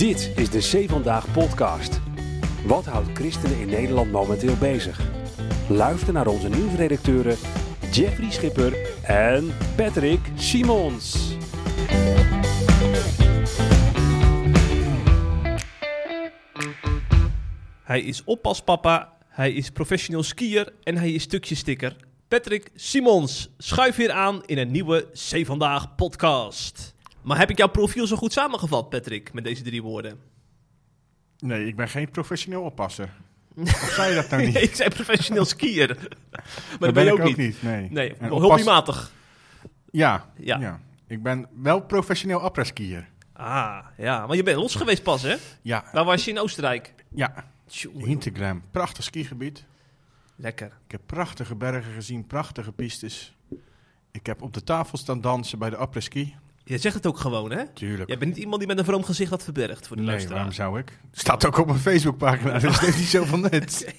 Dit is de Zee Vandaag podcast. Wat houdt christenen in Nederland momenteel bezig? Luister naar onze nieuwsredacteuren Jeffrey Schipper en Patrick Simons. Hij is oppaspapa, hij is professioneel skier en hij is stukjesticker. Patrick Simons, schuif weer aan in een nieuwe C Vandaag podcast. Maar heb ik jouw profiel zo goed samengevat, Patrick, met deze drie woorden? Nee, ik ben geen professioneel oppasser. Of zei je dat nou niet? Nee, ik zei professioneel skier. maar dat dat ben je ook, ik niet. Nee, Nee, En hobbymatig. Ja, Ja. ja. Ik ben wel professioneel après-skier. Ah, ja, maar je bent los geweest pas, hè? Ja, Waar was je in Oostenrijk? ja. Hintergram. Prachtig skigebied. Lekker. Ik heb prachtige bergen gezien, prachtige pistes. Ik heb op de tafel staan dansen bij de après-ski. Je zegt het ook gewoon, hè? Tuurlijk. Jij bent niet iemand die met een vroom gezicht dat verbergt voor de nee, luisteraar. waarom zou ik? Staat ook op mijn Facebookpagina, dus dat heeft niet zoveel nut.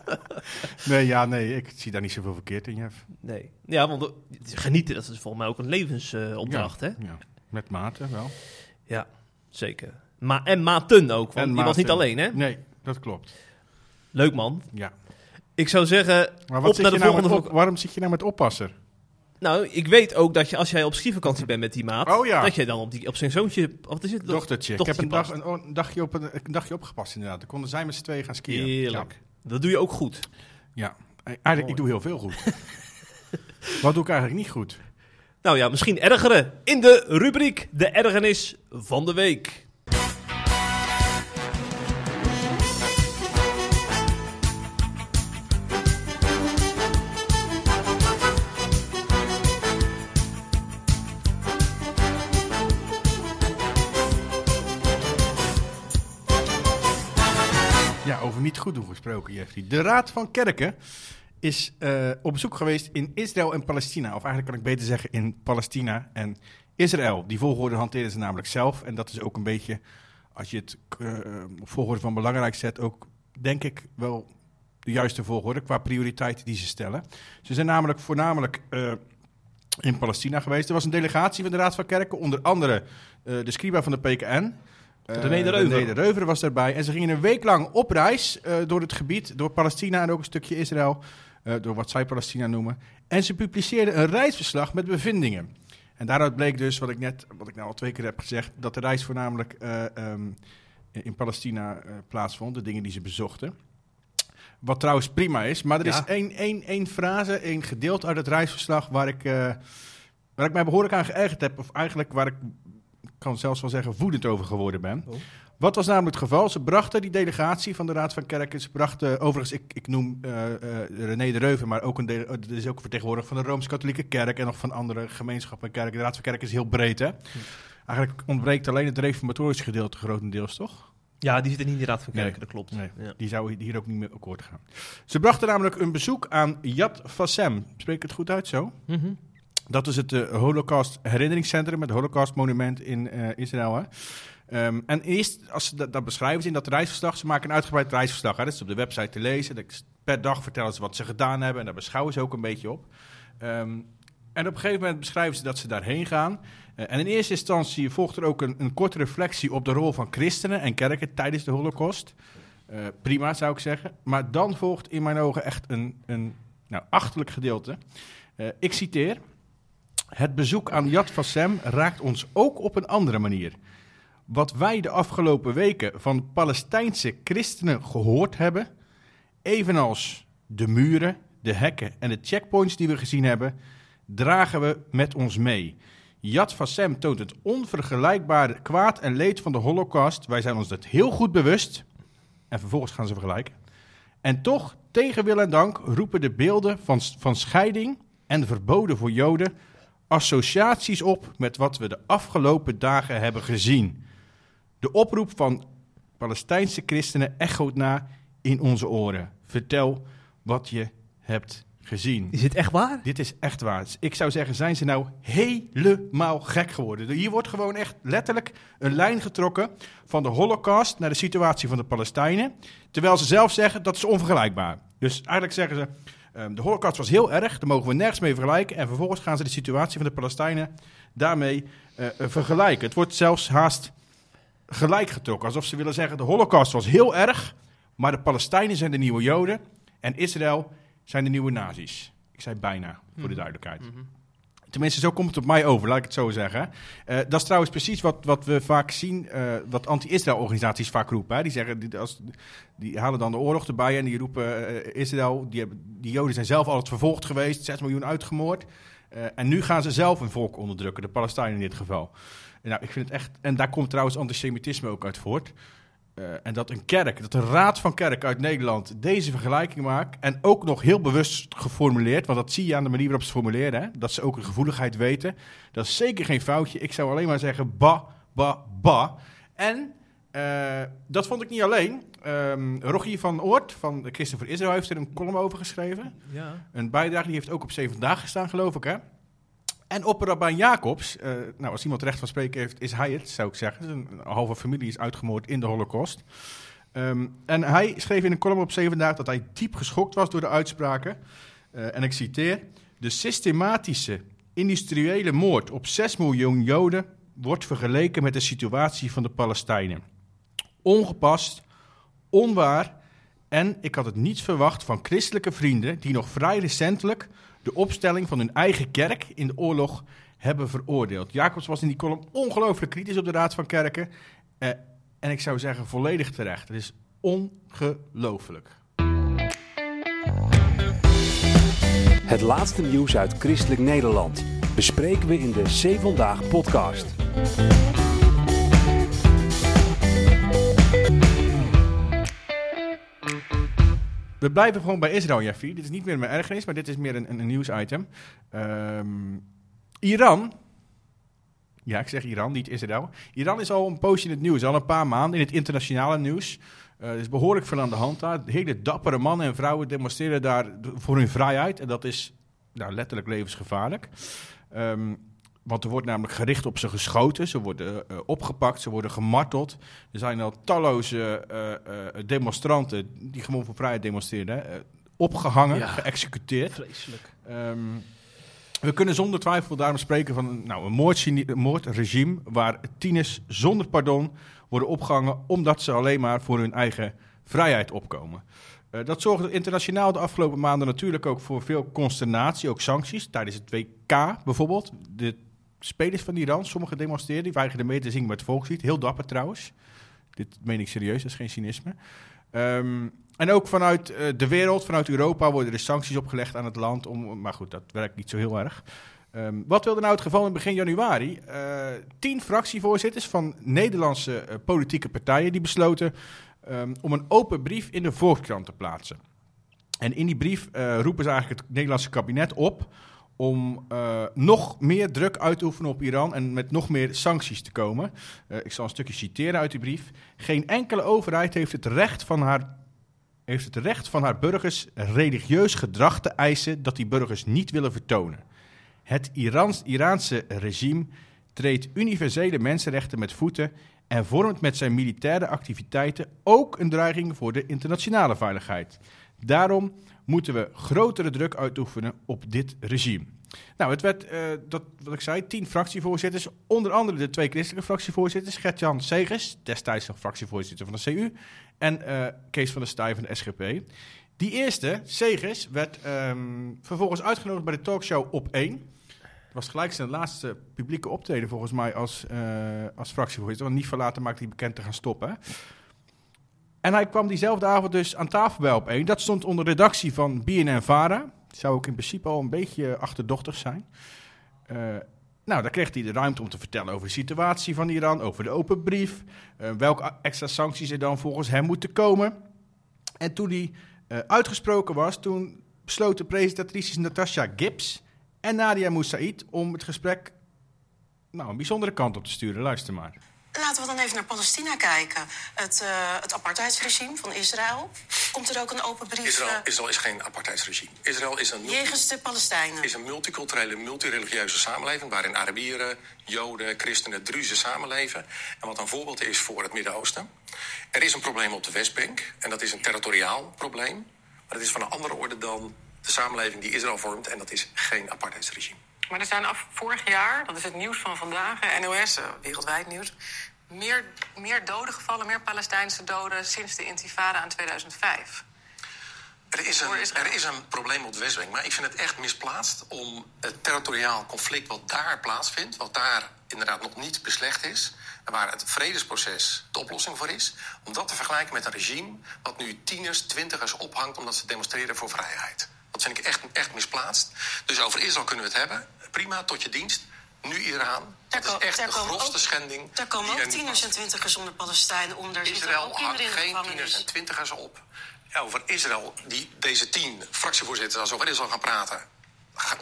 nee, ja, nee, ik zie daar niet zoveel verkeerd in, Jeff. Nee. Ja, want genieten, dat is volgens mij ook een levensopdracht, hè? Ja, met mate wel. Ja, zeker. Maar, en Maarten ook, want En was niet alleen, hè? Nee, dat klopt. Leuk, man. Ja. Ik zou zeggen, Maar wat op zit naar je de nou met volgende... op- waarom zit je nou met oppasser? Nou, ik weet ook dat je als jij op skivakantie bent met die maat, Oh ja. dat je dan op, die, op zijn zoontje... Wat is het? Dochtertje. Ik heb een, dag, een, dagje op, een, een dagje opgepast inderdaad. Dan konden zij met z'n tweeën gaan skiën. Heerlijk. Dat doe je ook goed. Ja. ja. Eigenlijk, ik doe heel veel goed. Wat doe ik eigenlijk niet goed? Nou ja, misschien ergeren. In de rubriek De Ergernis van de Week. Goed doen Jeffrey. De Raad van Kerken is eh, op bezoek geweest in Israël en Palestina. Of eigenlijk kan ik beter zeggen in Palestina en Israël. Die volgorde hanteren ze namelijk zelf. En dat is ook een beetje, als je het eh, volgorde van belangrijk zet, ook denk ik wel de juiste volgorde qua prioriteiten die ze stellen. Ze zijn namelijk voornamelijk eh, in Palestina geweest. Er was een delegatie van de Raad van Kerken, onder andere de scriba van de PKN. Eh, René de Reuver. René de Reuver was daarbij. En ze gingen een week lang op reis eh, door het gebied, door Palestina en ook een stukje Israël, eh, door wat zij Palestina noemen. En ze publiceerden een reisverslag met bevindingen. En daaruit bleek dus, wat ik net, wat ik nou al twee keer heb gezegd, dat de reis voornamelijk eh, ehm, in Palestina plaatsvond, de dingen die ze bezochten. Wat trouwens prima is, maar er is één, één, één frase, één gedeelte uit het reisverslag waar ik, waar ik mij behoorlijk aan geërgerd heb. Of eigenlijk waar ik kan zelfs wel zeggen, woedend over geworden ben. Oh. Wat was namelijk het geval? Ze brachten die delegatie van de Raad van Kerken, ze brachten, overigens, ik, ik noem eh, eh, René de Reuven, maar ook een dele- er is ook vertegenwoordiger van de Rooms-Katholieke Kerk en nog van andere gemeenschappen en kerken. De Raad van Kerken is heel breed, hè? Eigenlijk ontbreekt alleen het reformatorische gedeelte grotendeels, toch? Ja, die zit niet in de Raad van Kerken, Nee. dat klopt. Nee. Ja. Die zou hier ook niet mee akkoord gaan. Ze brachten namelijk een bezoek aan Yad Vashem. Spreek ik het goed uit zo? Mhm. Dat is het eh, Holocaust herinneringscentrum, het Holocaust monument in eh, Israël. Ehm, en eerst, als dat, beschrijven ze in dat reisverslag, ze maken een uitgebreid reisverslag. Hè? Dat is op de website te lezen. Per dag vertellen ze wat ze gedaan hebben en daar beschouwen ze ook een beetje op. Ehm, en op een gegeven moment beschrijven ze dat ze daarheen gaan. Eh, en in eerste instantie volgt er ook een, een korte reflectie op de rol van christenen en kerken tijdens de Holocaust. Prima zou ik zeggen. Maar dan volgt in mijn ogen echt een, een nou, achterlijk gedeelte. Ik citeer. Het bezoek aan Yad Vashem raakt ons ook op een andere manier. Wat wij de afgelopen weken van Palestijnse christenen gehoord hebben, evenals de muren, de hekken en de checkpoints die we gezien hebben, dragen we met ons mee. Yad Vashem toont het onvergelijkbare kwaad en leed van de Holocaust. Wij zijn ons dat heel goed bewust. En vervolgens gaan ze vergelijken. En toch, tegen wil en dank, roepen de beelden van, van scheiding en verboden voor Joden associaties op met wat we de afgelopen dagen hebben gezien. De oproep van Palestijnse christenen echoot na in onze oren. Vertel wat je hebt gezien. Is het echt waar? Dit is echt waar. Dus Ik zou zeggen, zijn ze nou helemaal gek geworden? Hier wordt gewoon echt letterlijk een lijn getrokken van de Holocaust naar de situatie van de Palestijnen. Terwijl ze zelf zeggen dat is onvergelijkbaar. Dus eigenlijk zeggen ze, ehm, de Holocaust was heel erg, daar mogen we nergens mee vergelijken. En vervolgens gaan ze de situatie van de Palestijnen daarmee eh, eh, vergelijken. Het wordt zelfs haast gelijk getrokken. Alsof ze willen zeggen, de holocaust was heel erg, maar de Palestijnen zijn de nieuwe Joden en Israël zijn de nieuwe nazi's. Ik zei bijna, voor de Mhm. duidelijkheid. Mhm. Tenminste, zo komt het op mij over, laat ik het zo zeggen. Eh, dat is trouwens precies wat, wat we vaak zien, eh, wat anti-Israël organisaties vaak roepen. Hè. Die, zeggen, die, als, die halen dan de oorlog erbij en die roepen eh, Israël, die, hebben, die Joden zijn zelf altijd vervolgd geweest, 6 miljoen uitgemoord. En nu gaan ze zelf een volk onderdrukken, de Palestijnen in dit geval. Nou, ik vind het echt, en daar komt trouwens antisemitisme ook uit voort. Eh, en dat een kerk, dat een raad van kerk uit Nederland deze vergelijking maakt. En ook nog heel bewust geformuleerd, want dat zie je aan de manier waarop ze formuleren. Hè? Dat ze ook een gevoeligheid weten. Dat is zeker geen foutje. Ik zou alleen maar zeggen ba, ba, ba. En eh, dat vond ik niet alleen. Rogier van Oort van de Christen voor Israël heeft er een column over geschreven. Ja. Een bijdrage die heeft ook op zeven dagen gestaan, geloof ik, hè? En opperrabijn Jacobs, eh, nou, als iemand recht van spreken heeft, is hij het, zou ik zeggen. Een, een halve familie is uitgemoord in de holocaust. Ehm, en hij schreef in een column op zeven dagen dat hij diep geschokt was door de uitspraken. Eh, en ik citeer, de systematische industriële moord op 6 miljoen Joden wordt vergeleken met de situatie van de Palestijnen. Ongepast, onwaar en ik had het niet verwacht van christelijke vrienden die nog vrij recentelijk de opstelling van hun eigen kerk in de oorlog hebben veroordeeld. Jacobs was in die column ongelooflijk kritisch op de Raad van Kerken. Eh, en ik zou zeggen volledig terecht. Het is ongelooflijk. Het laatste nieuws uit Christelijk Nederland bespreken we in de C Vandaag podcast. We blijven gewoon bij Israël, Jeffy. Dit is niet meer mijn ergernis, maar dit is meer een, een, nieuwsitem. Ehm, Iran. Ja, ik zeg Iran, niet Israël. Iran is al een poosje in het nieuws, al een paar maanden in het internationale nieuws. Eh, er is behoorlijk veel aan de hand daar. Hele dappere mannen en vrouwen demonstreren daar voor hun vrijheid. En dat is nou, letterlijk levensgevaarlijk. Ehm, want er wordt namelijk gericht op ze geschoten. Ze worden eh, opgepakt, ze worden gemarteld. Er zijn al talloze eh, eh, demonstranten die gewoon voor vrijheid hè, eh, opgehangen, Ja. geëxecuteerd. Vreselijk. Ehm, we kunnen zonder twijfel daarom spreken van een, nou, een, moordregime waar tieners zonder pardon worden opgehangen omdat ze alleen maar voor hun eigen vrijheid opkomen. Eh, dat zorgde internationaal de afgelopen maanden natuurlijk ook voor veel consternatie, ook sancties. Tijdens het WK bijvoorbeeld. De spelers van Iran, sommige demonstreerden, die weigerden mee te zingen met het volkslied. Heel dapper trouwens. Dit meen ik serieus, dat is geen cynisme. Ehm, en ook vanuit eh, de wereld, vanuit Europa, worden er sancties opgelegd aan het land. Om, maar goed, dat werkt niet zo heel erg. Ehm, wat wilde nou het geval in begin januari? Eh, tien fractievoorzitters van Nederlandse eh, politieke partijen die besloten ehm, om een open brief in de Volkskrant te plaatsen. En in die brief roepen ze eigenlijk het Nederlandse kabinet op om eh, nog meer druk uit te oefenen op Iran en met nog meer sancties te komen. Eh, ik zal een stukje citeren uit die brief. Geen enkele overheid heeft het recht van haar, heeft het recht van haar burgers religieus gedrag te eisen dat die burgers niet willen vertonen. Het Irans, Iraanse regime treedt universele mensenrechten met voeten en vormt met zijn militaire activiteiten ook een dreiging voor de internationale veiligheid. Daarom moeten we grotere druk uitoefenen op dit regime. Nou, het werd, eh, dat, wat ik zei, tien fractievoorzitters, onder andere de twee christelijke fractievoorzitters, Gert-Jan Segers, destijds nog fractievoorzitter van de CU, en eh, Kees van der Staaij van de SGP. Die eerste, Segers, werd ehm, vervolgens uitgenodigd bij de talkshow Op 1. Het was gelijk zijn laatste publieke optreden volgens mij als, eh, als fractievoorzitter. Want niet veel later maakte hij bekend te gaan stoppen. En hij kwam diezelfde avond dus aan tafel bij Op 1. Dat stond onder redactie van BNN-Vara. Zou ook in principe al een beetje achterdochtig zijn. Eh, nou, daar kreeg hij de ruimte om te vertellen over de situatie van Iran, over de open brief, eh, welke extra sancties er dan volgens hem moeten komen. En toen die eh, uitgesproken was, toen besloten presentatrices Natasha Gibbs en Nadia Moussaïd om het gesprek nou, een bijzondere kant op te sturen. Luister maar. Laten we dan even naar Palestina kijken. Het, eh, het apartheidsregime van Israël. Komt er ook een open brief Israël, eh, Israël is geen apartheidsregime. Israël is een, jegens de Palestijnen? is een multiculturele, multireligieuze samenleving... waarin Arabieren, Joden, Christenen, Druzen samenleven. En wat een voorbeeld is voor het Midden-Oosten. Er is een probleem op de Westbank. En dat is een territoriaal probleem. Maar dat is van een andere orde dan de samenleving die Israël vormt. En dat is geen apartheidsregime. Maar er zijn af vorig jaar, dat is het nieuws van vandaag, eh, NOS, eh, wereldwijd nieuws. meer, meer doden gevallen, meer Palestijnse doden sinds de intifada in 2005. Er is, een, er is een probleem op de Westbank, maar ik vind het echt misplaatst om het territoriaal conflict wat daar plaatsvindt, wat daar inderdaad nog niet beslecht is, en waar het vredesproces de oplossing voor is, om dat te vergelijken met een regime wat nu tieners, twintigers ophangt omdat ze demonstreren voor vrijheid. Dat vind ik echt, echt misplaatst. Dus over Israël kunnen we het hebben. Prima, tot je dienst. Nu Iran. Daar Dat is echt de ook- schending. Daar komen ook er tieners en twintigers onder Palestijnen zitten Israël hangt geen tieners en twintigers op. Ja, over Israël, die, deze tien fractievoorzitters, als over Israël gaan praten,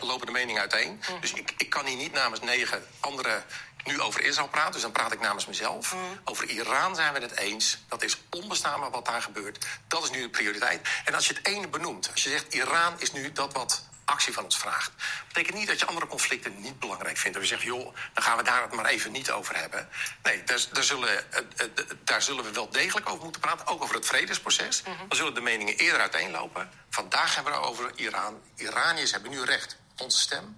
lopen de meningen uiteen. Dus ik, ik kan hier niet namens negen anderen nu over Israël praten. Dus dan praat ik namens mezelf. Over Iran zijn we het eens. Dat is onbestaanbaar wat daar gebeurt. Dat is nu de prioriteit. En als je het ene benoemt, als je zegt Iran is nu dat wat actie van ons vraagt. betekent niet dat je andere conflicten niet belangrijk vindt. Dat je zegt, joh, dan gaan we daar het maar even niet over hebben. Nee, daar, daar, zullen, eh, eh, daar zullen we wel degelijk over moeten praten. Ook over het vredesproces. Dan zullen de meningen eerder uiteenlopen. Vandaag hebben we het over Iran. Iraniërs hebben nu recht, onze stem,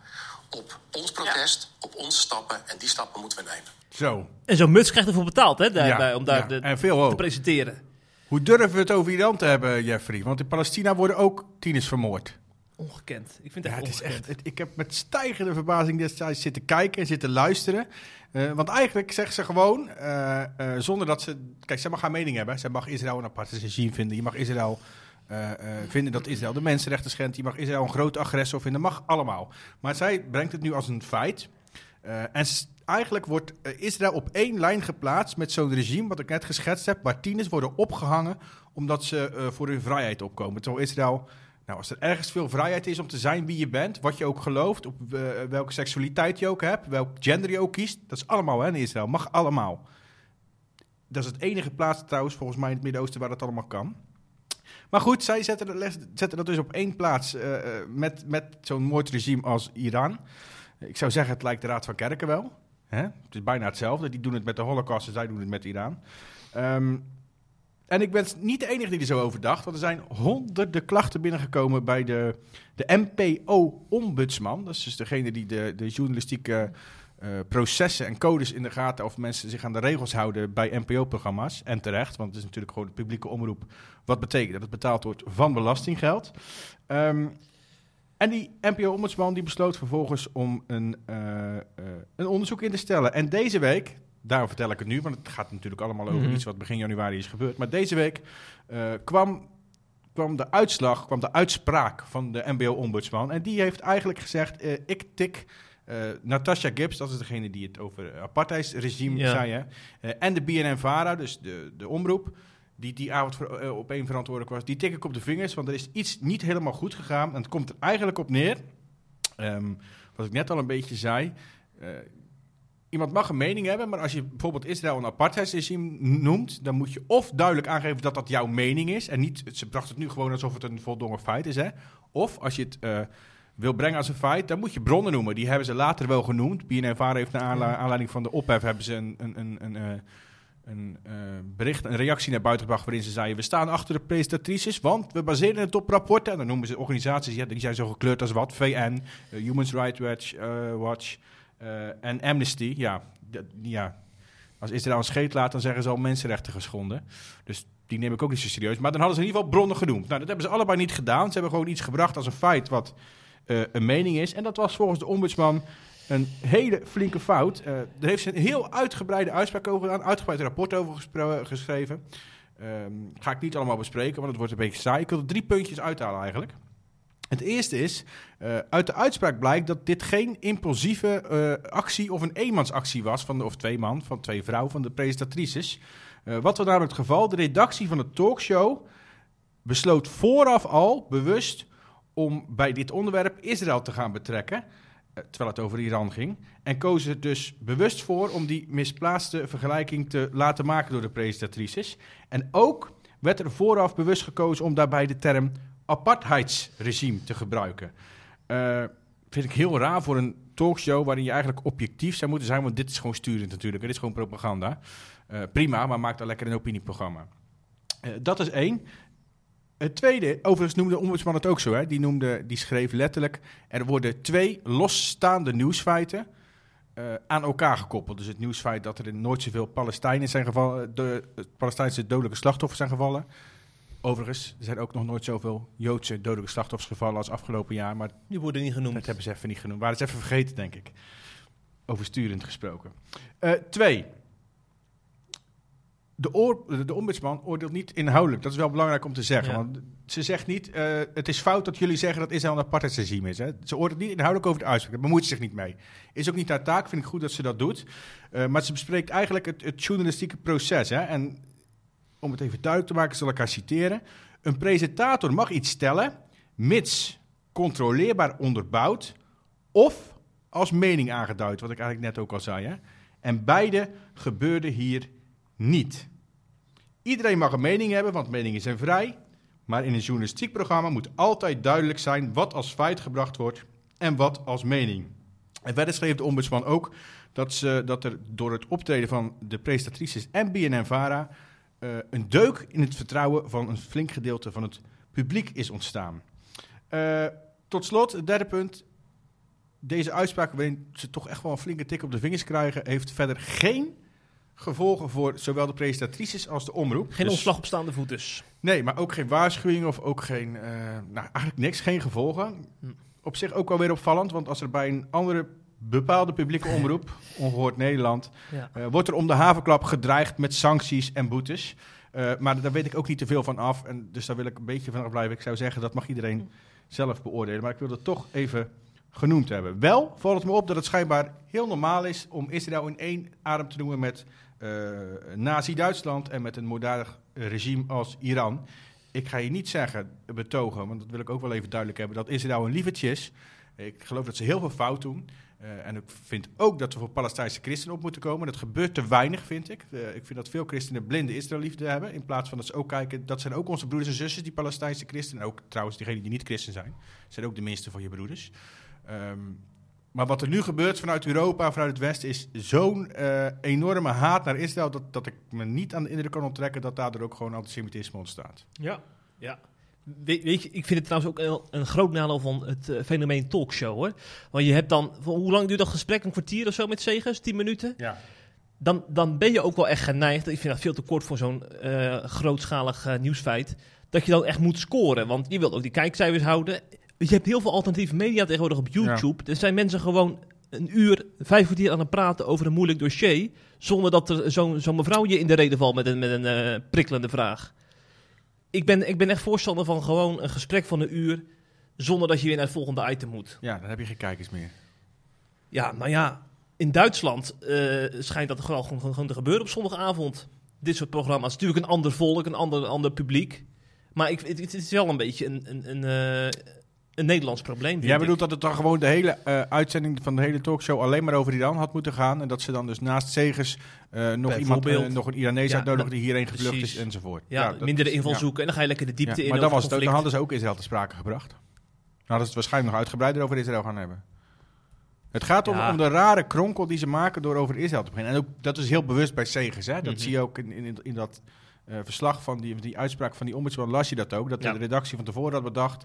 op ons protest, op onze stappen. En die stappen moeten we nemen. Zo. En zo'n muts krijgt ervoor betaald, hè? Daarbij, Ja, om daar ja. de- En veel te ook. presenteren. Hoe durven we het over Iran te hebben, Jeffrey? Want in Palestina worden ook tieners vermoord. Ongekend. Ik vind Ja, het het is echt, het- ik heb met stijgende verbazing destijds zitten kijken en zitten luisteren. Eh, want eigenlijk zegt ze gewoon, eh, eh, zonder dat ze... Kijk, ze mag haar mening hebben. Ze mag Israël een apart regime vinden. Je mag Israël vinden dat Israël de mensenrechten schendt. Je mag Israël een grote agressor vinden. mag allemaal. Maar zij brengt het nu als een feit. En eigenlijk wordt Israël op één lijn geplaatst met zo'n regime, wat ik net geschetst heb, waar tieners worden opgehangen omdat ze voor hun vrijheid opkomen. Terwijl Israël, nou, als er ergens veel vrijheid is om te zijn wie je bent, wat je ook gelooft, op eh, welke seksualiteit je ook hebt, welk gender je ook kiest, dat is allemaal hè, in Israël, mag allemaal. Dat is het enige plaats trouwens, volgens mij in het Midden-Oosten, waar dat allemaal kan. Maar goed, zij zetten, zetten dat dus op één plaats eh, eh, met, met zo'n moordregime als Iran. Ik zou zeggen, het lijkt de Raad van Kerken wel. Hè? Het is bijna hetzelfde. Die doen het met de Holocaust en zij doen het met Iran. Ehm, en ik ben niet de enige die er zo over dacht. Want er zijn honderden klachten binnengekomen bij de, de MPO-ombudsman. Dat is dus degene die de, de journalistieke eh, processen en codes in de gaten... of mensen zich aan de regels houden bij NPO-programma's. En terecht, want het is natuurlijk gewoon de publieke omroep. Wat betekent dat het betaald wordt van belastinggeld. Ehm, en die NPO-ombudsman die besloot vervolgens om een, eh, eh, een onderzoek in te stellen. En deze week, daarom vertel ik het nu, want het gaat natuurlijk allemaal over Mhm. iets wat begin januari is gebeurd. Maar deze week eh, kwam, kwam de uitslag, kwam de uitspraak van de NPO-ombudsman. En die heeft eigenlijk gezegd, eh, ik tik... eh Natasha Gibbs, dat is degene die het over het apartheidsregime Ja. zei. Hè? En de BNN-VARA, dus de, de omroep, die die avond voor, op één verantwoordelijk was, die tik ik op de vingers, want er is iets niet helemaal goed gegaan. En het komt er eigenlijk op neer, ehm, wat ik net al een beetje zei. Iemand mag een mening hebben, maar als je bijvoorbeeld Israël een apartheidsregime noemt, dan moet je of duidelijk aangeven dat dat jouw mening is. En niet, ze bracht het nu gewoon alsof het een voldongen feit is. Hè? Of als je het eh, wil brengen als een feit, dan moet je bronnen noemen. Die hebben ze later wel genoemd. BNNVARA heeft naar aanla- aanleiding van de ophef hebben ze een, een, een, een, eh, een eh, bericht, een reactie naar buiten gebracht waarin ze zeiden: We staan achter de presentatrices, want we baseren het op rapporten. En dan noemen ze organisaties ja, die zijn zo gekleurd als wat: VN, Human Rights Watch, Watch en Amnesty. Ja, ja, als Israël een scheet laat, dan zeggen ze al mensenrechten geschonden. Dus die neem ik ook niet zo serieus. Maar dan hadden ze in ieder geval bronnen genoemd. Nou, dat hebben ze allebei niet gedaan. Ze hebben gewoon iets gebracht als een feit wat eh, een mening is. En dat was volgens de ombudsman een hele flinke fout. Eh daar heeft ze een heel uitgebreide uitspraak over gedaan, uitgebreid rapport over geschreven. Ehm, ga ik niet allemaal bespreken, want het wordt een beetje saai. Ik wil er drie puntjes uithalen eigenlijk. Het eerste is, eh, uit de uitspraak blijkt dat dit geen impulsieve eh, actie of een eenmansactie was, van de, of twee man, van twee vrouwen, van de presentatrices. Eh, wat was namelijk het geval? De redactie van de talkshow besloot vooraf al bewust om bij dit onderwerp Israël te gaan betrekken, terwijl het over Iran ging. En kozen er dus bewust voor om die misplaatste vergelijking te laten maken door de presentatrices. En ook werd er vooraf bewust gekozen om daarbij de term apartheidsregime te gebruiken. Eh, vind ik heel raar voor een talkshow waarin je eigenlijk objectief zou moeten zijn, want dit is gewoon sturend natuurlijk. Dit is gewoon propaganda. Eh, prima, maar maak dan lekker een opinieprogramma. Eh, dat is één. Het tweede, overigens noemde de ombudsman het ook zo, hè? Die, noemde, die schreef letterlijk: er worden twee losstaande nieuwsfeiten aan elkaar gekoppeld. Dus het nieuwsfeit dat er nooit zoveel Palestijnen zijn gevallen, de Palestijnse dodelijke slachtoffers zijn gevallen. Overigens, er zijn ook nog nooit zoveel Joodse dodelijke slachtoffers gevallen als afgelopen jaar. Maar Die worden niet genoemd. dat hebben ze even niet genoemd. Waren ze even vergeten, denk ik. Oversturend gesproken. Eh, twee. De, oor, de ombudsman oordeelt niet inhoudelijk. Dat is wel belangrijk om te zeggen. Ja. Want ze zegt niet, eh, het is fout dat jullie zeggen dat Israël een apartheidsregime is. Hè. Ze oordeelt niet inhoudelijk over de uitspraak. Daar bemoeit ze zich niet mee. Is ook niet haar taak, vind ik goed dat ze dat doet. Eh, maar ze bespreekt eigenlijk het, het journalistieke proces. Hè. En om het even duidelijk te maken, zal ik haar citeren. Een presentator mag iets stellen, mits controleerbaar onderbouwd of als mening aangeduid, wat ik eigenlijk net ook al zei. Hè? En beide gebeurde hier niet. Iedereen mag een mening hebben, want meningen zijn vrij. Maar in een journalistiek programma moet altijd duidelijk zijn wat als feit gebracht wordt en wat als mening. En verder schreef de ombudsman ook dat, ze, dat er door het optreden van de presentatrices en BNN-VARA eh, een deuk in het vertrouwen van een flink gedeelte van het publiek is ontstaan. Eh, tot slot, het derde punt. Deze uitspraak, waarin ze toch echt wel een flinke tik op de vingers krijgen, heeft verder geen gevolgen voor zowel de presentatrices als de omroep. Geen Dus- ontslag op staande voet dus. Nee, maar ook geen waarschuwing of ook geen, eh, nou eigenlijk niks, geen gevolgen. Hm. Op zich ook wel weer opvallend, want als er bij een andere bepaalde publieke omroep, ongehoord Nederland, Ja. eh, wordt er om de havenklap gedreigd met sancties en boetes. Eh, maar daar weet ik ook niet te veel van af, en dus daar wil ik een beetje van afblijven. Ik zou zeggen, dat mag iedereen zelf beoordelen, maar ik wil het toch even genoemd hebben. Wel valt het me op dat het schijnbaar heel normaal is om Israël in één adem te noemen met eh Nazi-Duitsland en met een moorddadig regime als Iran. Ik ga je niet zeggen, betogen, want dat wil ik ook wel even duidelijk hebben, dat Israël een lievertje is. Ik geloof dat ze heel veel fout doen. Eh, en ik vind ook dat we voor Palestijnse christenen op moeten komen. Dat gebeurt te weinig, vind ik. Eh, ik vind dat veel christenen blinde Israëliefde hebben. In plaats van dat ze ook kijken, dat zijn ook onze broeders en zusters, die Palestijnse christenen. En ook trouwens diegenen die niet christen zijn. Zijn ook de minste van je broeders. Ehm, maar wat er nu gebeurt vanuit Europa, vanuit het Westen, is zo'n eh, enorme haat naar Israël. Dat, dat ik me niet aan de indruk kan onttrekken dat daardoor ook gewoon antisemitisme ontstaat. Ja. ja. We- weet je, ik vind het trouwens ook een, een groot nadeel van het eh, fenomeen talkshow hoor. Want je hebt dan, hoe lang duurt dat gesprek? Een kwartier of zo met Segers? Tien minuten? Ja. Dan, dan ben je ook wel echt geneigd, ik vind dat veel te kort voor zo'n eh, grootschalig eh, nieuwsfeit, dat je dan echt moet scoren. Want je wilt ook die kijkcijfers houden. Je hebt heel veel alternatieve media tegenwoordig op YouTube. Er zijn mensen gewoon een uur, vijf kwartier aan het praten over een moeilijk dossier, zonder dat er zo'n zo'n mevrouw je in de reden valt met een, met een prikkelende vraag. Ik ben, ik ben echt voorstander van gewoon een gesprek van een uur, zonder dat je weer naar het volgende item moet. ja, dan heb je geen kijkers meer. Ja, nou ja, in Duitsland eh, schijnt dat gewoon, gewoon, gewoon te gebeuren op zondagavond. Dit soort programma's. Natuurlijk een ander volk, een ander, ander publiek. Maar ik, het, het is wel een beetje een, een, een, eh, een Nederlands probleem. Jij ik. bedoelt dat het dan gewoon de hele eh, uitzending van de hele talkshow alleen maar over Iran had moeten gaan. En dat ze dan dus naast Zegers eh, nog iemand, eh, nog een Iranees Ja, uitnodigen nou, die hierheen gevlucht is enzovoort. Ja, dat minder de inval ja. zoeken en dan ga je lekker de diepte Ja, in. Maar dan, was het, dan hadden ze ook Israël te sprake gebracht. Dan hadden ze het waarschijnlijk nog uitgebreider over Israël gaan hebben. Het gaat om, Ja. om de rare kronkel die ze maken door over Israël te beginnen. En ook, dat is heel bewust bij Segers. Hè? Dat Mhm. zie je ook in, in, in dat verslag van die, die uitspraak van die ombudsman. Las je dat ook? Dat Ja. de redactie van tevoren had bedacht.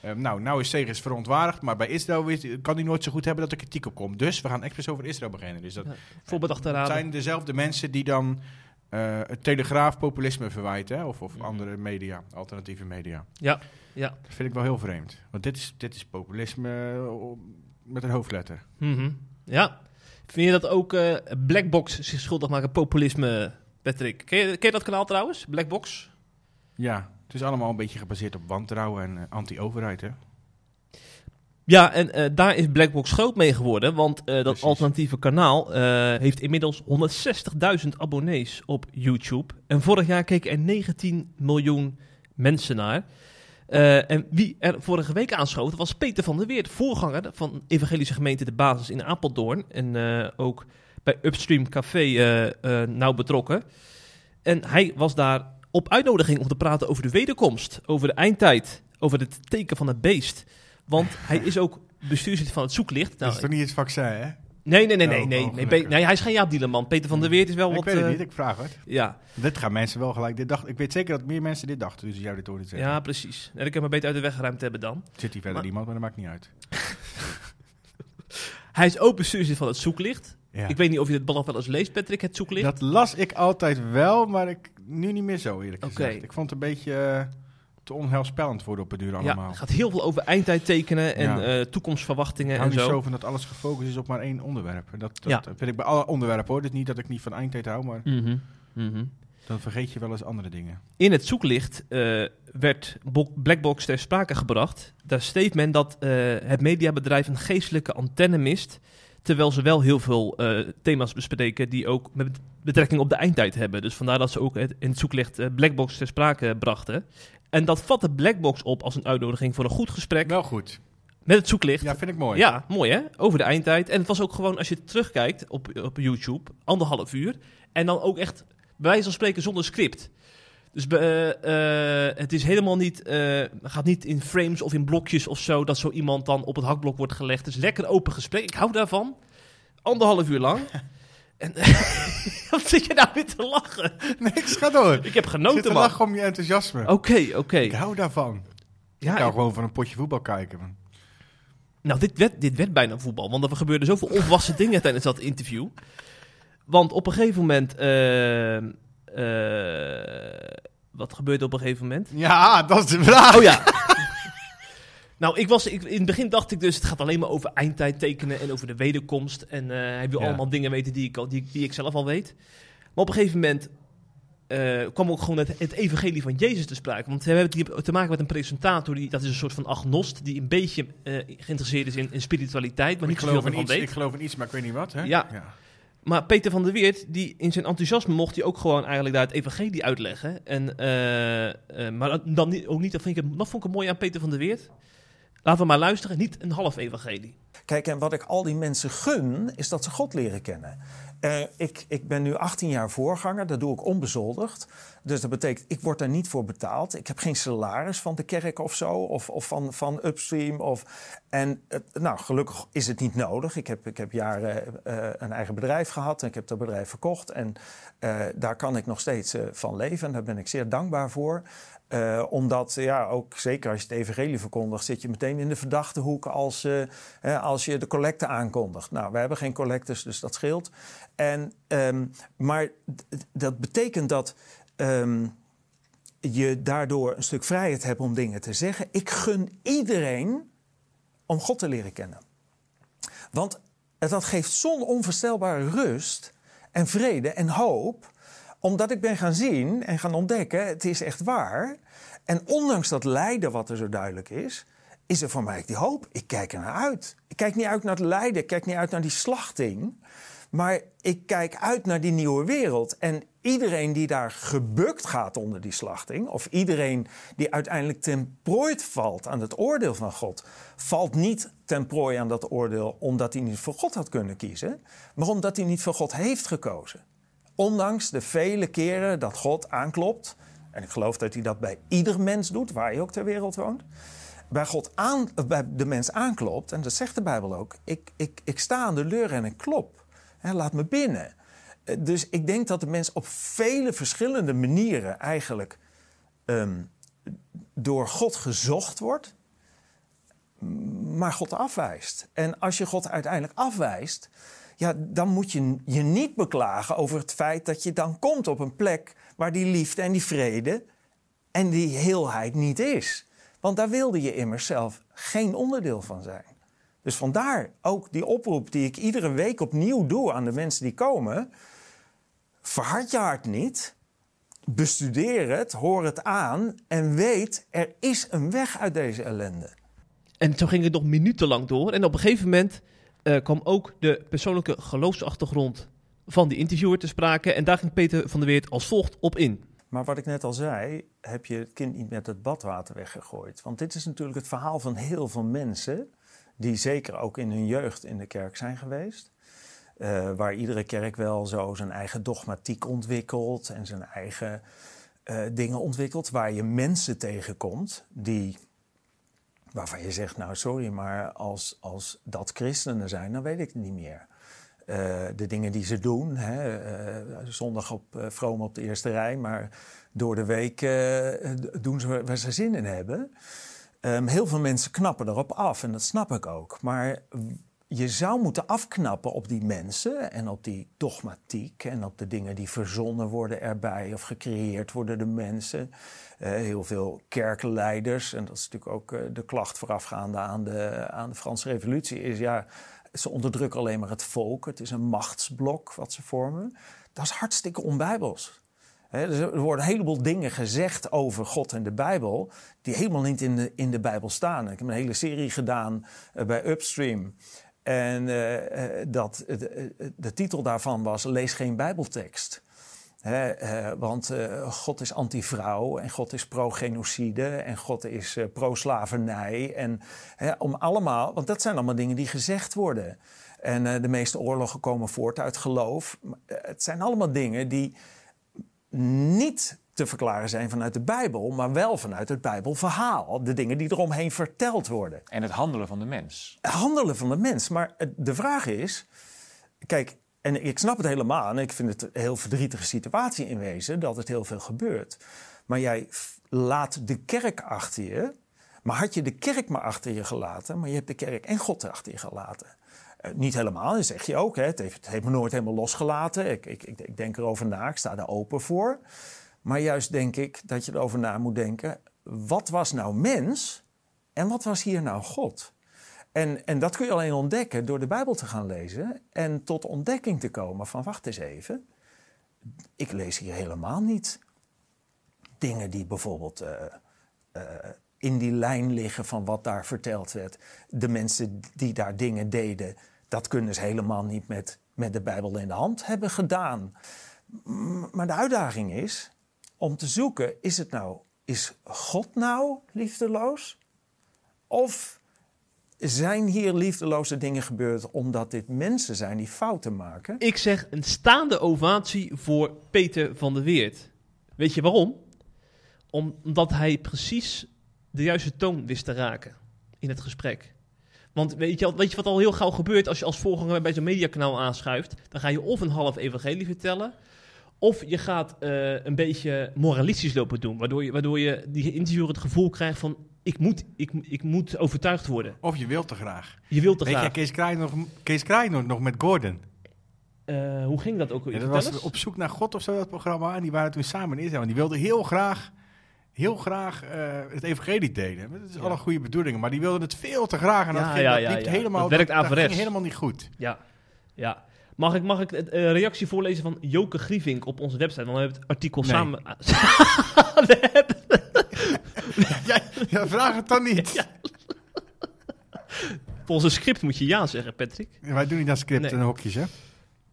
Eh, nou, nou is Segers verontwaardigd, maar bij Israël kan hij nooit zo goed hebben dat er kritiek op komt. Dus we gaan expres over Israël beginnen. Dus dat, Ja, Voorbedachte het raden. zijn dezelfde mensen die dan eh, het telegraaf populisme verwijten. Hè? Of, of andere media, alternatieve media. Ja, ja. Dat vind ik wel heel vreemd. Want dit is, dit is populisme eh, met een hoofdletter. Mhm. ja. Vind je dat ook eh, Blackbox zich schuldig maken populisme, Patrick? Ken je, ken je dat kanaal trouwens? Blackbox? Ja, het is allemaal een beetje gebaseerd op wantrouwen en eh, anti-overheid. Hè? Ja, en eh, daar is Blackbox groot mee geworden, want eh, dat Precies. alternatieve kanaal heeft inmiddels 160.000 abonnees op YouTube. En vorig jaar keken er 19 miljoen mensen naar. En wie er vorige week aanschoten was Peter van der Weert, voorganger van Evangelische Gemeente De Basis in Apeldoorn. En ook bij Upstream Café nauw betrokken. En hij was daar op uitnodiging om te praten over de wederkomst, over de eindtijd, over het teken van het beest. Want hij is ook bestuurslid van het zoeklicht. dat Nou, is toch niet het vaccin, hè? nee, nee, nee, Oh, nee, oh, nee, nee, nee. Hij is geen Jaap Dieleman. Peter van der Weert is wel ik wat... weet het eh, niet, ik vraag het. Ja, Dit gaan mensen wel gelijk. Dit dacht, ik weet zeker dat meer mensen dit dachten, dus jou dit hoorde zeggen. ja, precies. En ik heb me beter uit de weg geruimd hebben dan. Zit hier verder Maar- iemand, maar dat maakt niet uit. Hij is open bestuurslid van het Zoeklicht. Ja. Ik weet niet of je het blad wel eens leest, Patrick, het Zoeklicht. Dat las ik altijd wel, maar ik, nu niet meer zo eerlijk gezegd. Ik vond het een beetje eh, te onheilspellend worden op het duur allemaal. ja, het gaat heel veel over eindtijd tekenen en Ja. eh, toekomstverwachtingen en zo. zo van dat alles gefocust is op maar één onderwerp. En Dat, vind ik bij alle onderwerpen hoor. Dus niet dat ik niet van eindtijd hou, maar Mhm, mhm. dan vergeet je wel eens andere dingen. In het zoeklicht eh, werd Bo- Blackbox ter sprake gebracht. Daar steeft men dat het mediabedrijf een geestelijke antenne mist. Terwijl ze wel heel veel eh, thema's bespreken die ook met betrekking op de eindtijd hebben. Dus vandaar dat ze ook het, in het zoeklicht eh, Blackbox ter sprake brachten. En dat vatte Blackbox op als een uitnodiging voor een goed gesprek Wel goed. met het zoeklicht. Ja, vind ik mooi. Ja, mooi hè? Over de eindtijd. En het was ook gewoon, als je terugkijkt op, op YouTube, anderhalf uur. En dan ook echt, bij wijze van spreken, zonder script. Dus eh, eh, het is helemaal niet, eh, gaat niet in frames of in blokjes of zo, dat zo iemand dan op het hakblok wordt gelegd. Het is lekker open gesprek. Ik hou daarvan. Anderhalf uur lang. En wat zit je nou weer te lachen? Niks, ga door. Ik heb Ik genoten, te man. lachen om je enthousiasme. Oké, oké. Ik hou daarvan. Ja, ik hou gewoon van een potje voetbal kijken. man. Nou, dit werd, dit werd bijna voetbal. Want er gebeurden zoveel onwassen dingen tijdens dat interview. Want op een gegeven moment... eh, wat gebeurde op een gegeven moment? Ja, dat is de vraag. Oh ja. nou, ik was, ik, in het begin dacht ik dus... het gaat alleen maar over eindtijd tekenen en over de wederkomst. En eh, hij wil Ja. allemaal dingen weten die ik, al, die, die ik zelf al weet. Maar op een gegeven moment... eh, kwam ook gewoon het, het evangelie van Jezus te sprake. Want we hebben het hier te maken met een presentator... Die, dat is een soort van agnost... die een beetje eh, geïnteresseerd is in, in spiritualiteit... maar ik niet zoveel van iets, weet. ik geloof in iets, maar ik weet niet wat. Hè? Ja. Maar Peter van der Weert, die in zijn enthousiasme mocht hij ook gewoon eigenlijk daar het evangelie uitleggen. En, eh, eh, maar dan niet, ook niet, dat, vind ik, dat vond ik mooi aan Peter van der Weert. Laten we maar luisteren, niet een half evangelie. Kijk, en wat ik al die mensen gun, is dat ze God leren kennen. Eh, ik, ik ben nu 18 jaar voorganger, dat doe ik onbezoldigd. Dus dat betekent, ik word daar niet voor betaald. Ik heb geen salaris van de kerk of zo, of, of van, van Upstream. Of, en eh, nou, gelukkig is het niet nodig. Ik heb, ik heb jaren eh, een eigen bedrijf gehad en ik heb dat bedrijf verkocht. En eh, daar kan ik nog steeds eh, van leven en daar ben ik zeer dankbaar voor. Eh, omdat, ja, ook zeker als je het evangelie verkondigt, zit je meteen in de verdachte hoek als, eh, als je de collecte aankondigt. Nou, we hebben geen collectes, dus dat scheelt. En, ehm, maar dat betekent dat ehm, je daardoor een stuk vrijheid hebt om dingen te zeggen. Ik gun iedereen om God te leren kennen. Want dat geeft zo'n onvoorstelbare rust en vrede en hoop omdat ik ben gaan zien en gaan ontdekken, het is echt waar. En ondanks dat lijden wat er zo duidelijk is, is er voor mij die hoop. Ik kijk er naar uit. Ik kijk niet uit naar het lijden, ik kijk niet uit naar die slachting. Maar ik kijk uit naar die nieuwe wereld. En iedereen die daar gebukt gaat onder die slachting, of iedereen die uiteindelijk ten prooi valt aan het oordeel van God, valt niet ten prooi aan dat oordeel omdat hij niet voor God had kunnen kiezen, maar omdat hij niet voor God heeft gekozen. Ondanks de vele keren dat God aanklopt, en ik geloof dat hij dat bij ieder mens doet, waar je ook ter wereld woont, bij, God aan, bij de mens aanklopt, en dat zegt de Bijbel ook, ik, ik, ik sta aan de deur en ik klop. Laat me binnen. Dus ik denk dat de mens op vele verschillende manieren eigenlijk ehm, door God gezocht wordt, maar God afwijst. En als je God uiteindelijk afwijst, ja, dan moet je je niet beklagen over het feit dat je dan komt op een plek waar die liefde en die vrede en die heelheid niet is. Want daar wilde je immers zelf geen onderdeel van zijn. Dus vandaar ook die oproep die ik iedere week opnieuw doe aan de mensen die komen. Verhard je hart niet. Bestudeer het, hoor het aan en weet er is een weg uit deze ellende. En zo ging het nog minutenlang door. En op een gegeven moment eh, kwam ook de persoonlijke geloofsachtergrond van die interviewer te sprake. En daar ging Peter van der Weert als volgt op in. Maar wat ik net al zei, heb je het kind niet met het badwater weggegooid. Want dit is natuurlijk het verhaal van heel veel mensen, die zeker ook in hun jeugd in de kerk zijn geweest. Eh, waar iedere kerk wel zo zijn eigen dogmatiek ontwikkelt en zijn eigen eh, dingen ontwikkelt. Waar je mensen tegenkomt die, waarvan je zegt, nou sorry, maar als, als dat christenen zijn, dan weet ik het niet meer. Uh, de dingen die ze doen. Hè, zondag op, uh, op de eerste rij, maar door de week doen ze waar ze zin in hebben. Um, heel veel mensen knappen erop af en dat snap ik ook. Maar je zou moeten afknappen op die mensen en op die dogmatiek en op de dingen die verzonnen worden erbij of gecreëerd worden door mensen. Eh, heel veel kerkenleiders, en dat is natuurlijk ook eh, de klacht voorafgaande aan de, aan de Franse Revolutie, is ja, ze onderdrukken alleen maar het volk. Het is een machtsblok wat ze vormen. Dat is hartstikke onbijbels. Dus er worden een heleboel dingen gezegd over God en de Bijbel, die helemaal niet in de, in de Bijbel staan. Ik heb een hele serie gedaan eh, bij Upstream. En eh, eh, dat, de, de titel daarvan was Lees geen Bijbeltekst. Eh, want eh, God is anti-vrouw en God is pro-genocide en God is eh, pro-slavernij. En om allemaal, want dat zijn allemaal dingen die gezegd worden. En eh, de meeste oorlogen komen voort uit geloof. Eh, Het zijn allemaal dingen die niet te verklaren zijn vanuit de Bijbel, maar wel vanuit het Bijbelverhaal. De dingen die eromheen verteld worden En het handelen van de mens. handelen van de mens. Maar de vraag is, kijk, en ik snap het helemaal en ik vind het een heel verdrietige situatie in wezen dat het heel veel gebeurt. Maar jij laat de kerk achter je, maar had je de kerk maar achter je gelaten, maar je hebt de kerk en God achter je gelaten. Eh, niet helemaal, dat zeg je ook. Hè. Het, heeft, het heeft me nooit helemaal losgelaten. Ik, ik, ik, ik denk erover na, ik sta daar open voor. Maar juist denk ik dat je erover na moet denken: wat was nou mens en wat was hier nou God? En, en dat kun je alleen ontdekken door de Bijbel te gaan lezen en tot ontdekking te komen van wacht eens even, ik lees hier helemaal niet dingen die bijvoorbeeld eh, eh, in die lijn liggen van wat daar verteld werd. De mensen die daar dingen deden, dat kunnen ze helemaal niet met, met de Bijbel in de hand hebben gedaan. Maar de uitdaging is om te zoeken, is het nou, is God nou liefdeloos? Of zijn hier liefdeloze dingen gebeurd omdat dit mensen zijn die fouten maken? Ik zeg een staande ovatie voor Peter van der Weert. Weet je waarom? Omdat hij precies de juiste toon wist te raken in het gesprek. Want weet je, weet je wat al heel gauw gebeurt als je als voorganger bij zo'n mediakanaal aanschuift? Dan ga je of een half evangelie vertellen, of je gaat eh, een beetje moralistisch lopen doen. Waardoor je, waardoor je die interviewer het gevoel krijgt van, ik moet, ik, ik moet overtuigd worden. Of je wilt te graag. Je wilt te Weet je, graag. Kees Kraai nog, Kees Kraai nog, nog met Gordon. Eh, hoe ging dat ook? Ja, dat was eens. op zoek naar God of zo, dat programma. En die waren toen samen in Israël. En die wilden heel graag, heel graag eh, het evangelie delen. Dat is Ja. alle goede bedoelingen. Maar die wilden het veel te graag. En dat, ging, dat liep helemaal... Dat werkt dat, dat averechts. ging helemaal niet goed. Ja, ja. Mag ik, mag ik een eh, reactie voorlezen van Joke Grievink op onze website? Want we hebben het artikel Nee. samen... We hebben- ja, ja, vraag het dan niet. Volgens een script moet je ja zeggen, Patrick. Wij doen niet aan script Nee. en hokjes, hè?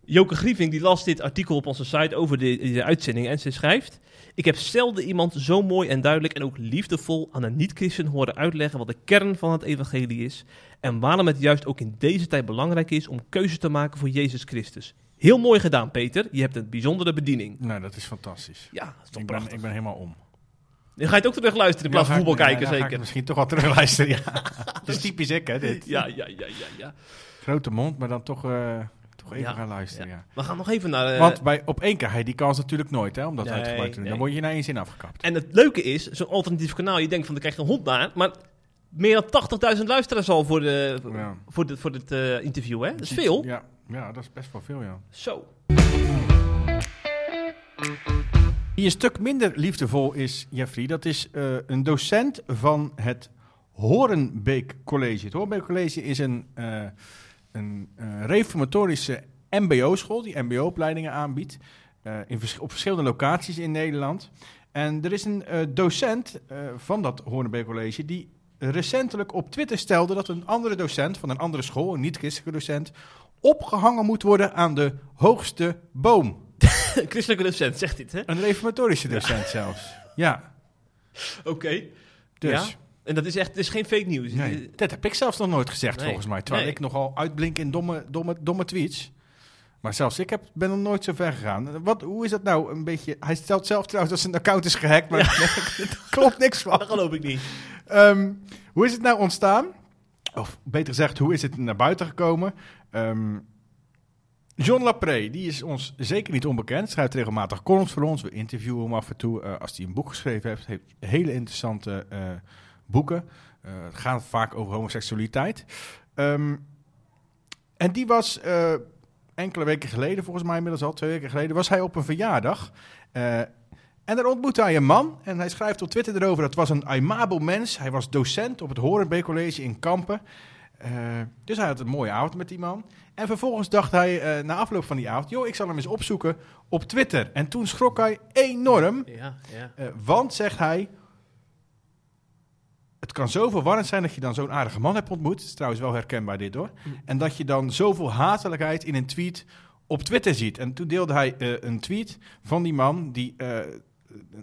Joke Grievink die las dit artikel op onze site over de, de uitzending en ze schrijft... Ik heb zelden iemand zo mooi en duidelijk en ook liefdevol aan een niet-christen horen uitleggen wat de kern van het evangelie is en waarom het juist ook in deze tijd belangrijk is om keuze te maken voor Jezus Christus. Heel mooi gedaan, Peter. Je hebt een bijzondere bediening. Nou, dat is fantastisch. Ja, dat is toch Ik ben, prachtig. ik ben helemaal om. Dan ga je het ook terug luisteren in plaats van Ja, voetbal ja, kijken, dan ga ik zeker. misschien toch wel terugluisteren, ja. dat is typisch ik, hè, dit. Ja, ja, ja, ja, ja. Grote mond, maar dan toch, eh, toch even gaan luisteren, ja. We gaan nog even naar... eh, Want bij, op één keer je die kans natuurlijk nooit, hè, om dat Nee, te doen. nee. Dan word je na één zin afgekapt. En het leuke is, zo'n alternatief kanaal, je denkt van, daar krijg je een hond naar. Maar meer dan 80.000 luisteraars al voor, de, Ja. voor, dit voor dit eh, interview, hè? Dat is veel. Ja, ja, dat is best wel veel, ja. Zo. Die een stuk minder liefdevol is, Jeffrey, dat is eh, een docent van het Horenbeek College. Het Horenbeek College is een, eh, een reformatorische mbo-school die mbo-opleidingen aanbiedt in vers- op verschillende locaties in Nederland. En er is een docent van dat Horenbeek College die recentelijk op Twitter stelde dat een andere docent van een andere school, een niet-christelijke docent, opgehangen moet worden aan de hoogste boom. Een christelijke docent zegt dit, hè? Een reformatorische docent zelfs. Ja, Oké. dus. Ja? En dat is echt, het is geen fake news. Nee, dat heb ik zelfs nog nooit gezegd Nee. volgens mij. Terwijl Nee. ik nogal uitblink in domme, domme, domme tweets. Maar zelfs ik heb, ben nog nooit zo ver gegaan. Wat, hoe is dat nou een beetje... Hij stelt zelf trouwens dat zijn account is gehackt, maar er klopt niks Dat van. geloof ik niet. Ehm, hoe is het nou ontstaan? Of beter gezegd, hoe is het naar buiten gekomen? Ehm, John Lapré, die is ons zeker niet onbekend. Schrijft regelmatig columns voor ons. We interviewen hem af en toe eh, als hij een boek geschreven heeft. Heeft hele interessante eh, boeken. Eh, het gaat vaak over homoseksualiteit. Ehm, En die was enkele weken geleden, volgens mij inmiddels al twee weken geleden, was hij op een verjaardag. En daar ontmoette hij een man. En hij schrijft op Twitter erover, dat was een aimabel mens. Hij was docent op het Horenbeek College in Kampen. Eh, dus hij had een mooie avond met die man. En vervolgens dacht hij eh, na afloop van die avond... joh, ik zal hem eens opzoeken op Twitter. En toen schrok hij enorm. Ja, ja. eh, want, zegt hij... Het kan zo verwarrend zijn dat je dan zo'n aardige man hebt ontmoet. Het is trouwens wel herkenbaar dit hoor. En dat je dan zoveel hatelijkheid in een tweet op Twitter ziet. En toen deelde hij een tweet van die man die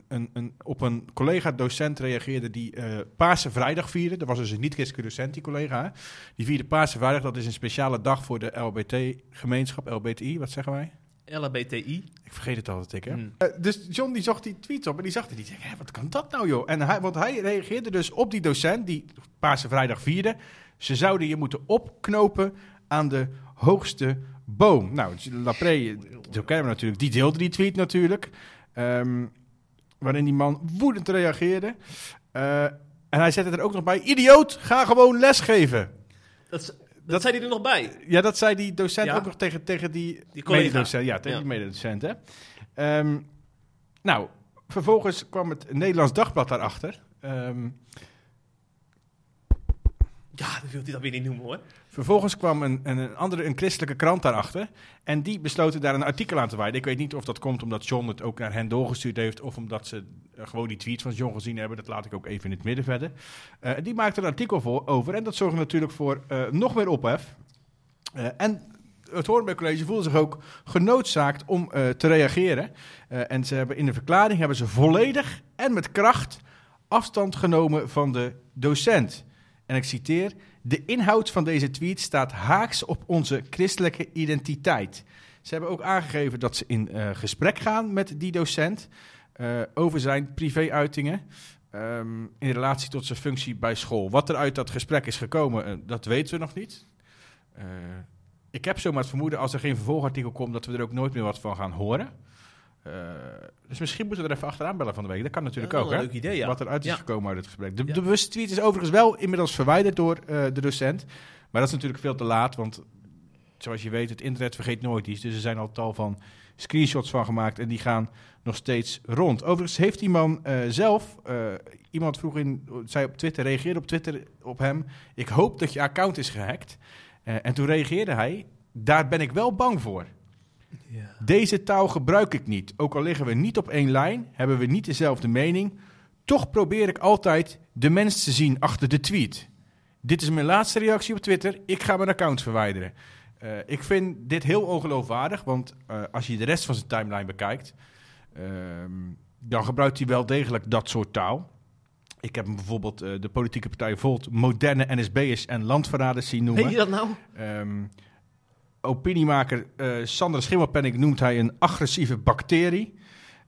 een, een, op een collega-docent reageerde die eh Paarse Vrijdag vierde. Dat was dus een niet-christelijke docent, die collega. Die vierde Paarse Vrijdag. Dat is een speciale dag voor de LBT-gemeenschap, LBTI, wat zeggen wij? LHBTI. Ik vergeet het altijd, ik hè. Hmm. Eh, dus John die zocht die tweets op en die zag het. Die zei, "Hé, wat kan dat nou joh? En hij, want hij reageerde dus op die docent die Paarse Vrijdag vierde. Ze zouden je moeten opknopen aan de hoogste boom. Nou, Lapré, zo kennen we natuurlijk, die deelde die tweet natuurlijk. Ehm, waarin die man woedend reageerde. Eh, en hij zette er ook nog bij, idioot, ga gewoon lesgeven. Dat, dat, dat zei hij er nog bij. Ja, dat zei die docent Ja. ook nog tegen, tegen die, Die mededocent. Ja, tegen Ja. die mededocent. Hè. Ehm, nou, vervolgens kwam het Nederlands Dagblad daarachter. Ehm, Ja, dat wil hij dan weer niet noemen hoor. Vervolgens kwam een, een, andere, een christelijke krant daarachter. En die besloten daar een artikel aan te wijden. Ik weet niet of dat komt omdat John het ook naar hen doorgestuurd heeft. Of omdat ze eh, gewoon die tweet van John gezien hebben. Dat laat ik ook even in het midden verder. Eh, die maakte een artikel voor, over. En dat zorgde natuurlijk voor eh, nog meer ophef. En het Hoornbeek College voelde zich ook genoodzaakt om te reageren. En ze hebben in de verklaring hebben ze volledig en met kracht afstand genomen van de docent. En ik citeer: De inhoud van deze tweet staat haaks op onze christelijke identiteit. Ze hebben ook aangegeven dat ze in eh, gesprek gaan met die docent eh, over zijn privé-uitingen. ehm, in relatie tot zijn functie bij school. Wat er uit dat gesprek is gekomen, eh, dat weten we nog niet. Ik heb zomaar het vermoeden, als er geen vervolgartikel komt, dat we er ook nooit meer wat van gaan horen. Eh, dus misschien moeten we er even achteraan bellen van de week. Dat kan natuurlijk ook, een hè? leuk idee, ja. Wat eruit is Ja. gekomen uit het gesprek. De, de bewuste tweet is overigens wel inmiddels verwijderd door eh, de docent. Maar dat is natuurlijk veel te laat, want zoals je weet, het internet vergeet nooit iets. Dus er zijn al tal van screenshots van gemaakt en die gaan nog steeds rond. Overigens heeft die man eh, zelf, iemand vroeg in, zei op Twitter, reageerde op Twitter op hem, ik hoop dat je account is gehackt. Eh, en toen reageerde hij, daar ben ik wel bang voor. Ja. Deze taal gebruik ik niet. Ook al liggen we niet op één lijn, hebben we niet dezelfde mening. Toch probeer ik altijd de mens te zien achter de tweet. Dit is mijn laatste reactie op Twitter. Ik ga mijn account verwijderen. Eh, ik vind dit heel ongeloofwaardig, want eh, als je de rest van zijn timeline bekijkt, ehm, dan gebruikt hij wel degelijk dat soort taal. Ik heb hem bijvoorbeeld eh, de politieke partij Volt moderne NSB'ers en landverraders zien noemen. Weet je dat nou? Ehm, opiniemaker eh Sander Schimmelpenninck noemt hij een agressieve bacterie.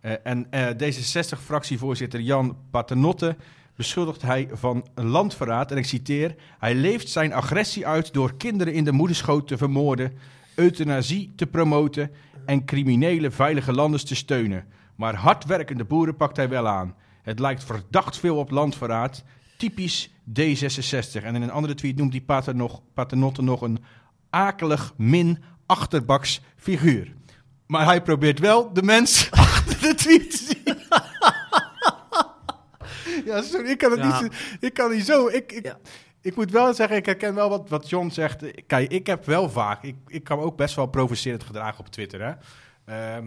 Eh, en eh, D66-fractievoorzitter Jan Paternotte beschuldigt hij van landverraad. En ik citeer, hij leeft zijn agressie uit door kinderen in de moederschoot te vermoorden, euthanasie te promoten en criminele veilige landers te steunen. Maar hardwerkende boeren pakt hij wel aan. Het lijkt verdacht veel op landverraad, typisch D66. En in een andere tweet noemt nog, Paternotte nog een akelig min achterbaks figuur. Maar hij probeert wel de mens achter de tweet te zien. ja, sorry, ik kan het Ja. niet, ik kan niet zo. Ik, ik, Ja. ik moet wel zeggen, ik herken wel wat, wat John zegt. Kijk, ik heb wel vaak, ik, ik kan ook best wel provocerend gedragen op Twitter. Hè? Ehm,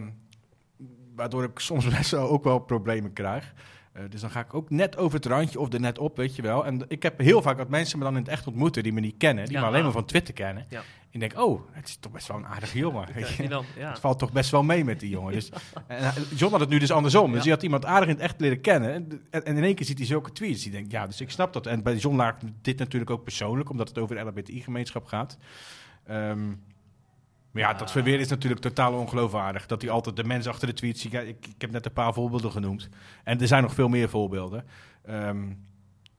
waardoor ik soms best wel ook wel problemen krijg. Eh, dus dan ga ik ook net over het randje of er net op, weet je wel. En ik heb heel vaak dat mensen me dan in het echt ontmoeten die me niet kennen. Die Ja. me alleen maar van Twitter kennen. Ja. Ik denk, oh, het is toch best wel een aardige jongen. weet je. dan, ja. Het valt toch best wel mee met die jongen. Dus, en hij- John had het nu dus andersom. Dus hij had iemand aardig in het echt leren kennen. En, en in één keer ziet hij zulke tweets. Die denkt, ja, dus ik snap dat. En bij John laat dit natuurlijk ook persoonlijk, omdat het over de LHBTI-gemeenschap gaat. Ehm, maar ja, dat verweer is natuurlijk totaal ongeloofwaardig. Dat hij altijd de mens achter de tweets ik, ik heb net een paar voorbeelden genoemd. En er zijn nog veel meer voorbeelden. Ehm,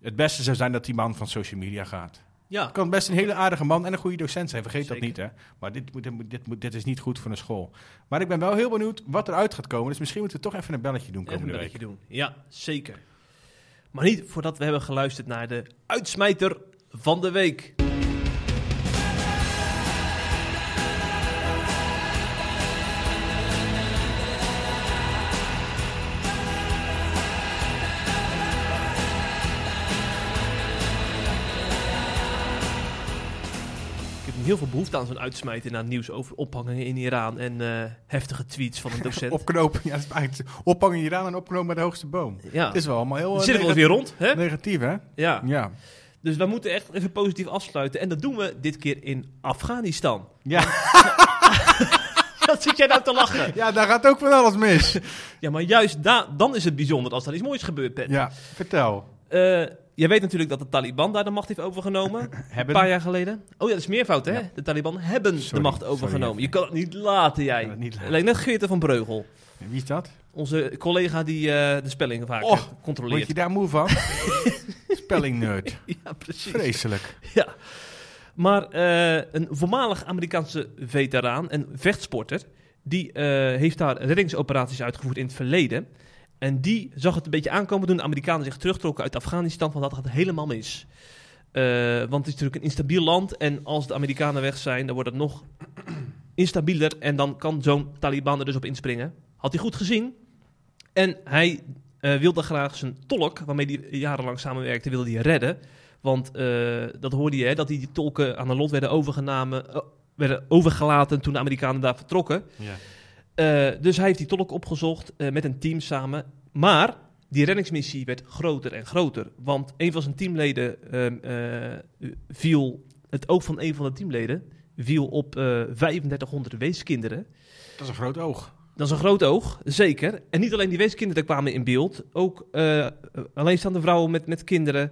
het beste zou zijn dat die man van social media gaat. ja. Het kan best een hele aardige man en een goede docent zijn, vergeet Zeker. dat niet. Hè? Maar dit, moet, dit, is niet goed voor een school. Maar ik ben wel heel benieuwd wat eruit gaat komen. Dus misschien moeten we toch even een belletje doen Even een komende belletje week. doen. Ja, zeker. Maar niet voordat we hebben geluisterd naar de uitsmijter van de week. Heel veel behoefte aan zo'n uitsmijten naar nieuws over ophangingen in Iran en eh, heftige tweets van een docent. Opknopen, ja, dat ophangen hier aan en opknopen bij de hoogste boom. ja, Het is wel allemaal heel eh, zitten we weer rond. Hè? negatief, hè? Ja. Ja. Dus we moeten echt even positief afsluiten. En dat doen we dit keer in Afghanistan. Ja. Wat zit jij nou te lachen? ja, daar gaat ook van alles mis. Ja, maar juist da dan is het bijzonder als er iets moois gebeurt, Pet. ja, vertel. Eh, jij weet natuurlijk dat de Taliban daar de macht heeft overgenomen. Een paar jaar geleden. Oh ja, dat is meervoud, hè? Ja. De Taliban hebben de macht overgenomen. je kan het niet laten, jij. het niet laten. Alleen net Geerte van Breugel. Wie is dat? Onze collega die eh, de spelling vaak Och, eh, Word controleert. je daar moe van? Spelling nerd. Ja, precies. Vreselijk. Ja. Maar eh, een voormalig Amerikaanse veteraan en vechtsporter... die heeft daar reddingsoperaties uitgevoerd in het verleden. En die zag het een beetje aankomen toen de Amerikanen zich terugtrokken uit Afghanistan... van dat gaat helemaal mis. Eh, want het is natuurlijk een instabiel land... en als de Amerikanen weg zijn, dan wordt het nog instabieler... en dan kan zo'n Taliban er dus op inspringen. Had hij goed gezien. En hij eh, wilde graag zijn tolk, waarmee hij jarenlang samenwerkte, wilde hij redden... Want eh, dat hoorde je, dat die tolken aan de lot werden, overgenomen, werden overgelaten toen de Amerikanen daar vertrokken. Ja. Eh, dus hij heeft die tolk opgezocht eh, met een team samen. Maar die reddingsmissie werd groter en groter. Want een van zijn teamleden ehm, eh, viel, het oog van een van de teamleden viel op eh 3500 weeskinderen. Dat is een groot oog. Dat is een groot oog, zeker. En niet alleen die weeskinderen kwamen in beeld, ook alleenstaande vrouwen met, met kinderen.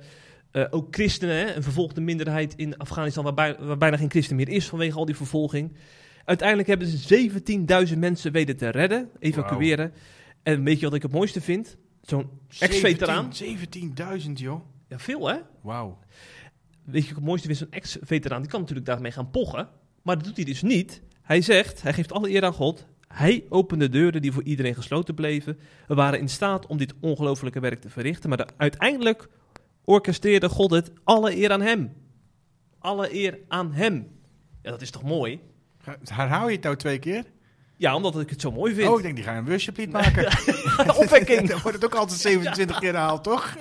ook christenen, hè, een vervolgde minderheid in Afghanistan, waar, bij- waar bijna geen christen meer is vanwege al die vervolging. Uiteindelijk hebben ze 17.000 mensen weten te redden, evacueren. En weet je wat ik het mooiste vind? Zo'n ex-veteraan. 17 17.000, joh. Ja, veel hè? Wauw. Weet je wat het mooiste vind? Zo'n ex-veteraan, die kan natuurlijk daarmee gaan pochen. Maar dat doet hij dus niet. Hij zegt, hij geeft alle eer aan God. Hij opende deuren die voor iedereen gesloten bleven. We waren in staat om dit ongelofelijke werk te verrichten. Maar de- uiteindelijk orchestreerde God het. Alle eer aan hem. Alle eer aan hem. Ja, dat is toch mooi? Herhaal je het nou twee keer? Ja, omdat ik het zo mooi vind. Oh, ik denk, die gaan een worship maken. Opwekking. Dan wordt het ook altijd 27 keer herhaald, toch?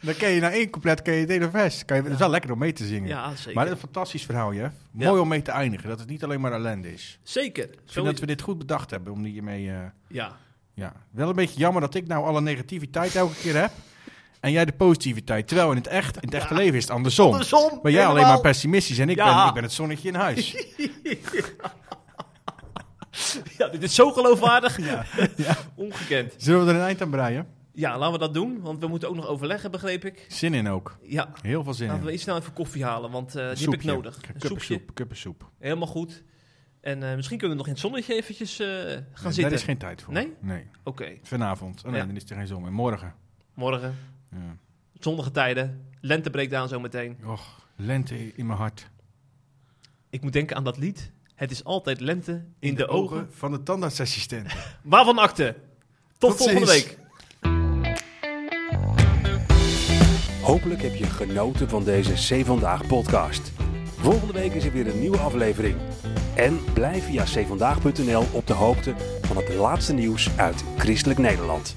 Dan ken je na één couplet ken je het hele vers. Kan je, Het is wel lekker om mee te zingen. Ja, zeker. Maar het is een fantastisch verhaal, Jeff. Mooi om mee te eindigen. Dat het niet alleen maar ellende is. Zeker. Ik Zo vind dat is- we dit goed bedacht hebben om hiermee... eh Ja. ja. Wel een beetje jammer dat ik nou alle negativiteit elke keer heb. En jij de positiviteit. Terwijl in het, echt, in het echte leven is het andersom. Andersom, Ben jij alleen maar pessimistisch en ik, Ja. ben, ik ben het zonnetje in huis. ja, dit is zo geloofwaardig. Ongekend. Zullen we er een eind aan breien? Ja, laten we dat doen. Want we moeten ook nog overleggen, begreep ik. Zin in ook. Ja, Heel veel zin laten we in. iets snel even koffie halen, want eh, die heb ik nodig. Kuppensoep. Kuppensoep. Helemaal goed. En eh, misschien kunnen we nog in het zonnetje eventjes eh, gaan Nee, zitten. Daar is geen tijd voor. Nee? Nee. Oké, Vanavond. Oh nee, Ja. dan is er geen zon meer. Morgen. morgen. Ja. Zonnige tijden. Lente breekt aan zometeen. Och, lente in mijn hart. Ik moet denken aan dat lied. Het is altijd lente in, de, ogen. van de tandartsassistent. Waarvan akte? Tot, Tot volgende ziens. week. Hopelijk heb je genoten van deze C Vandaag podcast. Volgende week is er weer een nieuwe aflevering. En blijf via cvandaag.nl op de hoogte van het laatste nieuws uit Christelijk Nederland.